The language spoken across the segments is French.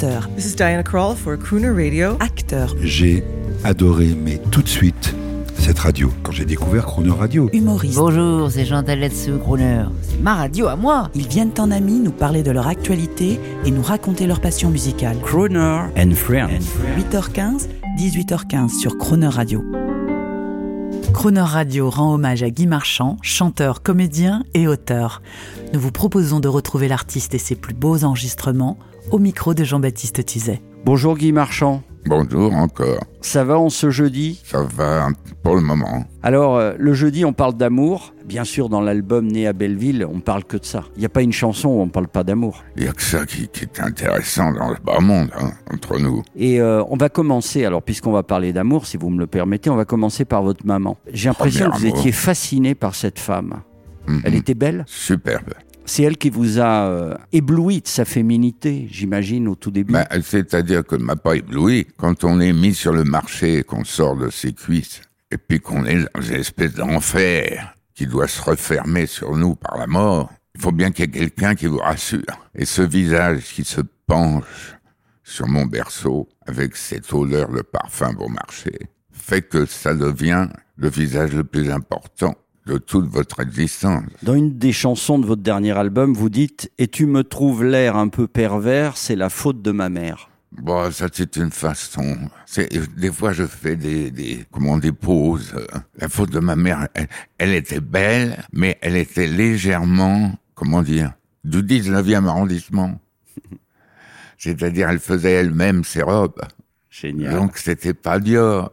chanteur, This is Diana Krall for Crooner Radio. acteur, J'ai adoré, mais tout de suite, cette radio. Quand j'ai découvert Chrono Radio, humoriste. Bonjour, c'est Jean Taletsu, Crooner. C'est ma radio à moi. Ils viennent en amis nous parler de leur actualité et nous raconter leur passion musicale. Crooner and Friends. 8h15, 18h15 sur Croner Radio. Croner Radio rend hommage à Guy Marchand, chanteur, comédien et auteur. Nous vous proposons de retrouver l'artiste et ses plus beaux enregistrements au micro de Jean-Baptiste Tuzet. Bonjour Guy Marchand. Bonjour encore. Ça va en ce jeudi? Ça va pour le moment. Alors, euh, le jeudi, on parle d'amour. Bien sûr, dans l'album Né à Belleville, on parle que de ça. Il n'y a pas une chanson où on parle pas d'amour. Il n'y a que ça qui, qui est intéressant dans le bas monde, hein, entre nous. Et euh, on va commencer, alors puisqu'on va parler d'amour, si vous me le permettez, on va commencer par votre maman. J'ai l'impression que vous amour. étiez fasciné par cette femme. Mhm. Elle était belle? Superbe. C'est elle qui vous a euh, ébloui de sa féminité, j'imagine, au tout début. Ben, C'est-à-dire que m'a pas ébloui. Quand on est mis sur le marché et qu'on sort de ses cuisses, et puis qu'on est dans une espèce d'enfer qui doit se refermer sur nous par la mort, il faut bien qu'il y ait quelqu'un qui vous rassure. Et ce visage qui se penche sur mon berceau avec cette odeur de parfum bon marché fait que ça devient le visage le plus important de toute votre existence. Dans une des chansons de votre dernier album, vous dites Et tu me trouves l'air un peu pervers, c'est la faute de ma mère. Bon, ça c'est une façon. Des fois je fais des des comment des pauses. La faute de ma mère, elle, elle était belle, mais elle était légèrement comment dire du 19e arrondissement. C'est-à-dire elle faisait elle-même ses robes. Génial. Donc c'était pas Dior,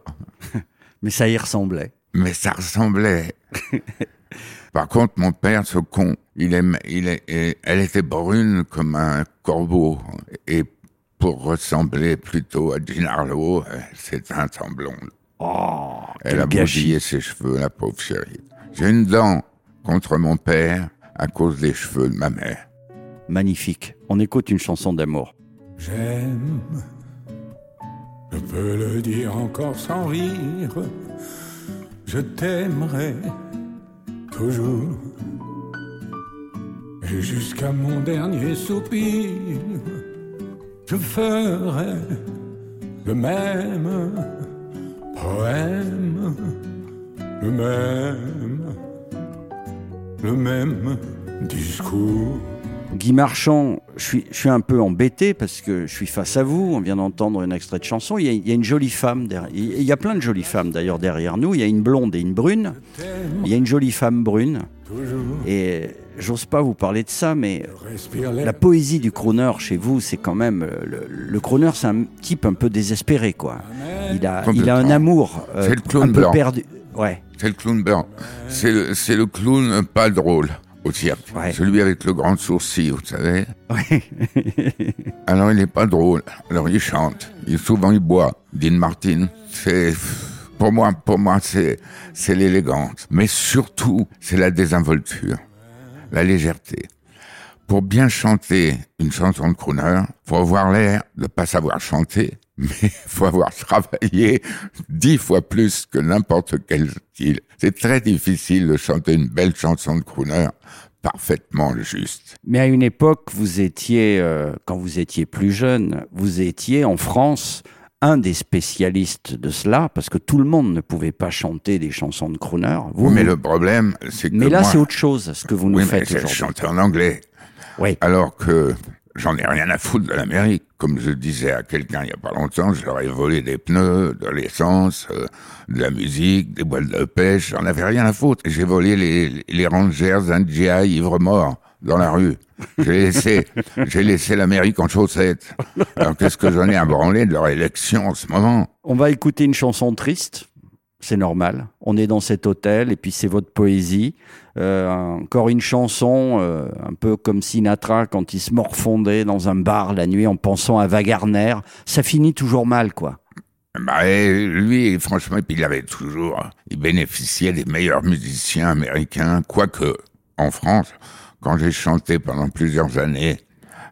Mais ça y ressemblait. Mais ça ressemblait. Par contre, mon père, ce con, il aime, il est, et- elle était brune comme un corbeau. Et pour ressembler plutôt à Jean Harlow, elle s'est teinte en blonde. Oh, Elle a bousillé ses cheveux, la pauvre chérie. J'ai une dent contre mon père à cause des cheveux de ma mère. Magnifique. On écoute une chanson d'amour. J'aime, je peux le dire encore sans rire, je t'aimerai toujours. Et jusqu'à mon dernier soupir, je ferai le même poème, le même, le même discours. Guy Marchand, je suis, je suis un peu embêté parce que je suis face à vous. On vient d'entendre un extrait de chanson. Il y a, il y a une jolie femme derrière. Il y a plein de jolies femmes d'ailleurs derrière nous. Il y a une blonde et une brune. Il y a une jolie femme brune. Toujours, Et j'ose pas vous parler de ça, mais la poésie du crooner chez vous, c'est quand même le, le crooner, c'est un type un peu désespéré, quoi. Il a, il a un amour euh, C'est le clown un peu blanc. perdu. Ouais. C'est le clown blanc. C'est le, c'est le clown pas drôle au cirque. Ouais. Celui avec le grand sourcil, vous savez. Ouais. Alors il n'est pas drôle. Alors il chante. Il, souvent il boit. Dean Martin, c'est pour moi, pour moi c'est c'est l'élégance, mais surtout c'est la désinvolture, la légèreté. Pour bien chanter une chanson de crooner, faut avoir l'air de pas savoir chanter, mais faut avoir travaillé dix fois plus que n'importe quel style. C'est très difficile de chanter une belle chanson de crooner parfaitement juste. Mais à une époque, vous étiez, euh, quand vous étiez plus jeune, vous étiez en France un des spécialistes de cela, parce que tout le monde ne pouvait pas chanter des chansons de crooner. Vous, mais le problème, c'est que mais là, c'est autre chose, ce que vous nous Oui, faites aujourd'hui. chanté en anglais. Oui. Alors que j'en ai rien à foutre de l'Amérique. Comme je disais à quelqu'un il y a pas longtemps, je leur ai volé des pneus, de l'essence, euh, de la musique, des boîtes de pêche. J'en avais rien à foutre. J'ai volé les, les Rangers d'un GI ivre-mort dans la rue. J'ai laissé, j'ai laissé l'Amérique en chaussettes. Alors qu'est-ce que j'en ai à branler de leur élection en ce moment? On va écouter une chanson triste. C'est normal. On est dans cet hôtel et puis c'est votre poésie. Euh, encore une chanson, euh, un peu comme Sinatra quand il se morfondait dans un bar la nuit en pensant à Wagner. Ça finit toujours mal, quoi. Bah, lui, franchement, il avait toujours, il bénéficiait des meilleurs musiciens américains, quoique en France, quand j'ai chanté pendant plusieurs années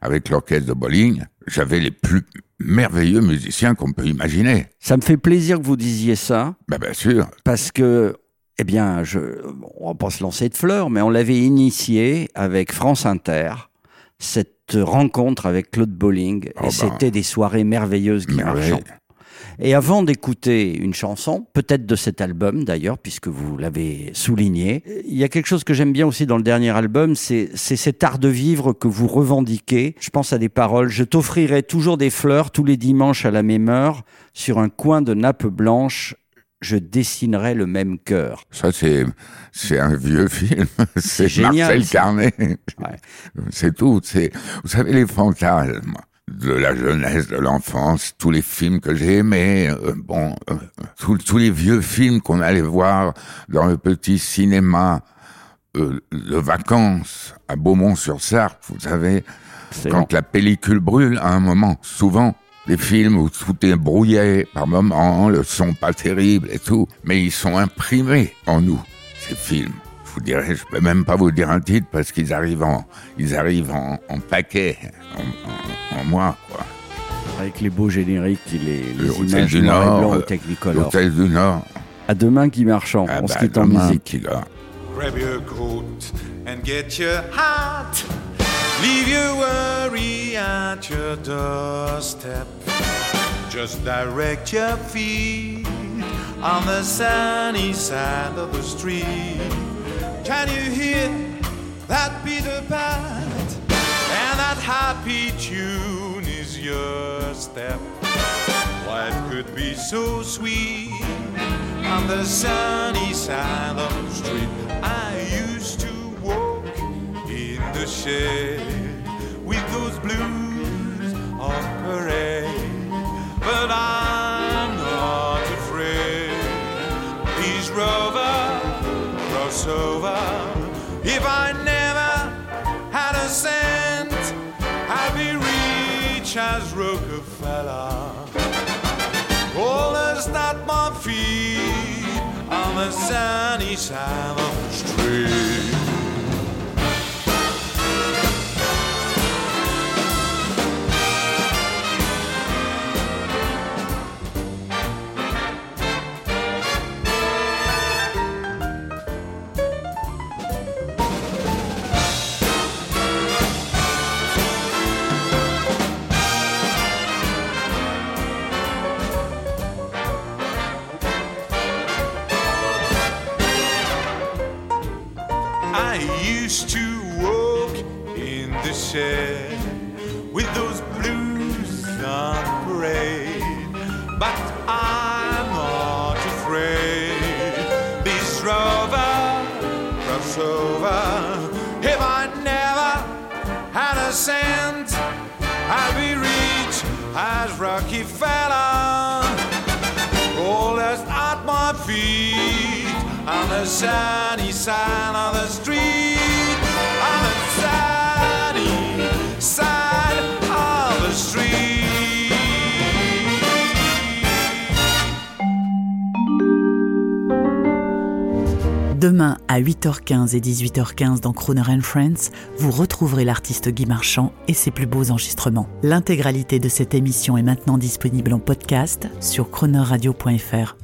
avec l'orchestre de bowling, j'avais les plus merveilleux musiciens qu'on peut imaginer. Ça me fait plaisir que vous disiez ça Bah, bien sûr. parce que, eh bien, je, on va pas se lancer de fleurs, mais on l'avait initié avec France Inter, cette rencontre avec Claude Bolling. Oh et ben. c'était des soirées merveilleuses, Guy Merveille. Et avant d'écouter une chanson, peut-être de cet album d'ailleurs, puisque vous l'avez souligné, il y a quelque chose que j'aime bien aussi dans le dernier album, c'est cet art de vivre que vous revendiquez. Je pense à des paroles. Je t'offrirai toujours des fleurs tous les dimanches à la même heure. Sur un coin de nappe blanche, je dessinerai le même cœur. Ça, c'est, c'est un vieux film. C'est génial, Marcel. Carnet. Ouais. C'est tout. C'est, vous savez, les fantasmes de la jeunesse, de l'enfance, tous les films que j'ai aimés, euh, bon, euh, tous, tous les vieux films qu'on allait voir dans le petit cinéma euh, de vacances à Beaumont-sur-Sarthe, vous savez, C'est quand la pellicule brûle à un moment, souvent des films où tout est brouillé par moments, le son pas terrible et tout, mais ils sont imprimés en nous, ces films. Je vous dirais, je peux même pas vous dire un titre parce qu'ils arrivent en, ils arrivent en, en paquet, en, en, en moi, quoi. Avec les beaux génériques, les, les Le Hôtel images du Nord, blanc au euh, Technicolor. L'Hôtel du Nord. À demain, Guy Marchand. Ah On se bah, quitte en musique. Grab your coat and get your hat. Leave your worry at your doorstep. Just direct your feet on the sunny side of the street. Can you hear that Peter Pat? And that happy tune is your step. Life could be so sweet on the sunny side of the street. I used to walk in the shade rich as Rockefeller. All that's at my feet on the sunny side of the street. Used to walk in the shed with those blues on parade, but I'm not afraid. This rover crossover, if I never had a cent, I'd be rich as Rockefeller. All that's at my feet on the sunny side of the street. Demain à 8h15 et 18h15 dans Croner and Friends, vous retrouverez l'artiste Guy Marchand et ses plus beaux enregistrements. L'intégralité de cette émission est maintenant disponible en podcast sur cronerradio.fr.